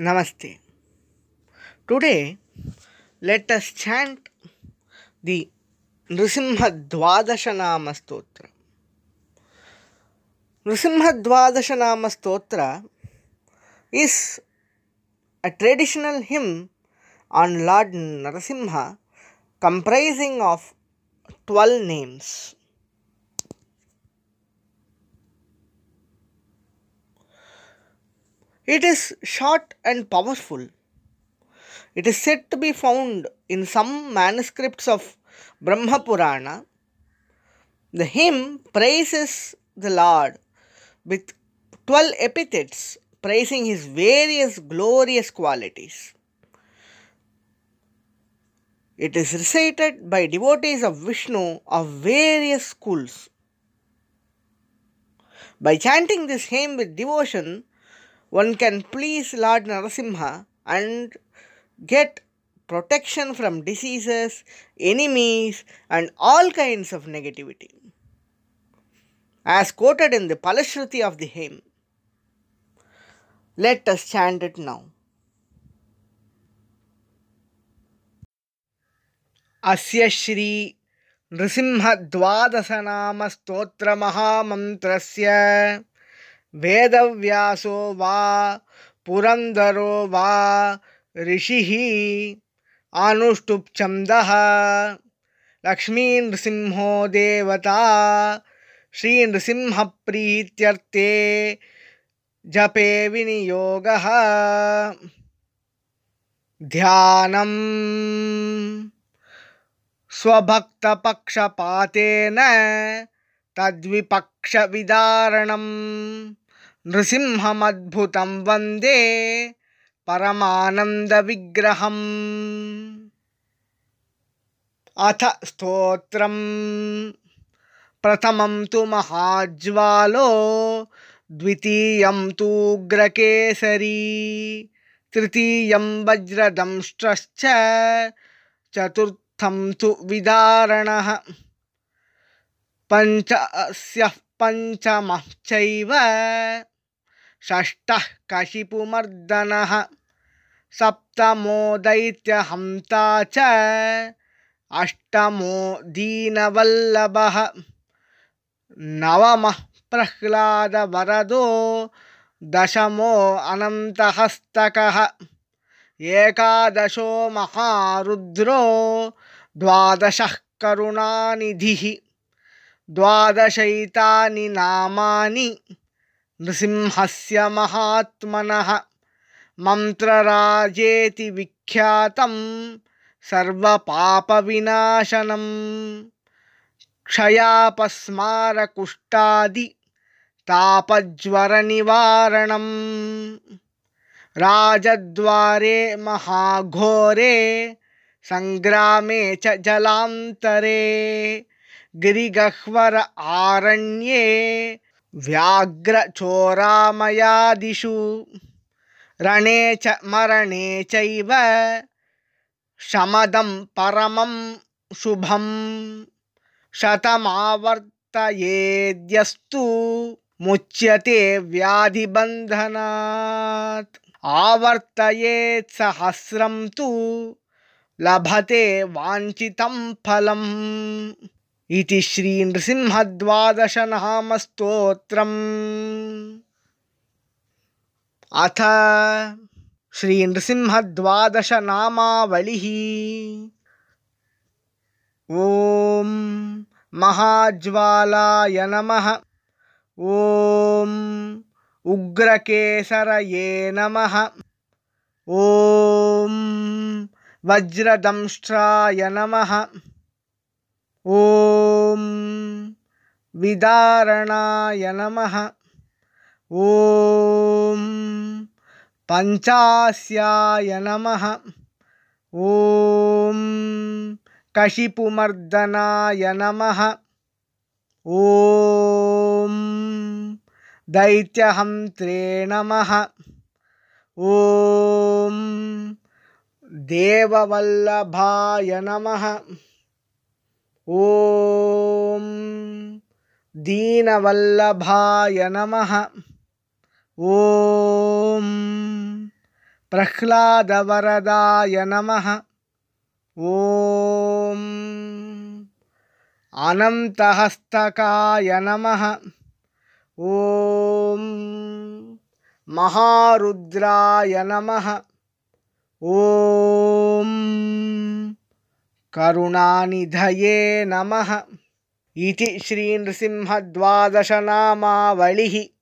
Namaste. Today, let us chant the Nrisimha Dvadashanama Stotra. Nrisimha Dvadashanama Stotra is a traditional hymn on Lord Narasimha comprising of 12 names. It is short and powerful. It is said to be found in some manuscripts of Brahma Purana. The hymn praises the Lord with 12 epithets praising his various glorious qualities. It is recited by devotees of Vishnu of various schools. By chanting this hymn with devotion, one can please Lord Narasimha and get protection from diseases, enemies, and all kinds of negativity. As quoted in the Palashruti of the hymn, let us chant it now. अस्य श्री नृसिंहद्वादशनामस्तोत्रमहामन्त्रस्य वेदव्यासो वा पुरन्दरो वा ऋषिः अनुष्टुप्छन्दः लक्ष्मीनृसिंहो देवता श्रीनृसिंहप्रीत्यर्थे जपे विनियोगः। ध्यानम्। स्वभक्तपक्षपातेन तद्विपक्षविदारणम् नृसिंहमद्भुतं वन्दे परमानन्दविग्रहम्। अथ स्तोत्रम्। प्रथमं तु महाज्वालो द्वितीयं तूग्रकेसरी तृतीयं वज्रदंष्ट्रश्च चतुर्थं तु विदारणः। पञ्चस्यः पञ्चमः चैव षष्ठः कशिपुमर्दनः। सप्तमो दैत्यहन्ता च अष्टमो दीनवल्लभः नवमः प्रह्लादवरदो दशमो अनन्तहस्तकः। एकादशो महारुद्रो द्वादशः करुणानिधिः। द्वादशैतानि नामानि नृसिंहस्य महात्मनः मन्त्रराजेति विख्यातं सर्वपापविनाशनं क्षयापस्मारकुष्ठादि तापज्वरनिवारणं राजद्वारे महाघोरे सङ्ग्रामे च जलान्तरे गिरिगह्वर आरण्ये व्याघ्रचोरामयादिषु रणे च मरणे चैव शमदं परमं शुभं शतमावर्तयेद्यस्तु मुच्यते व्याधिबन्धनात्। आवर्तयेत् सहस्रं तु लभते वाञ्छितं फलम् इति श्रीनृसिंहद्वादशनामस्तोत्रम्। अथ श्रीनृसिंहद्वादशनामावलिः। ॐ महाज्वालाय नमः। ॐ उग्रकेसरये नमः। ॐ वज्रदंष्ट्राय नमः ॐ विदारणाय नमः। ॐ पञ्चास्याय नमः। ॐ कशिपुमर्दनाय नमः। ॐ दैत्यहन्त्रे नमः। ॐ देववल्लभाय नमः ॐ दीनवल्लभाय नमः। ॐ प्रह्लादवरदाय नमः। ॐ अनन्तहस्तकाय नमः। ॐ महारुद्राय नमः। ॐ करुणानिधये नमः। इति श्रीनृसिंहद्वादशनामावलिः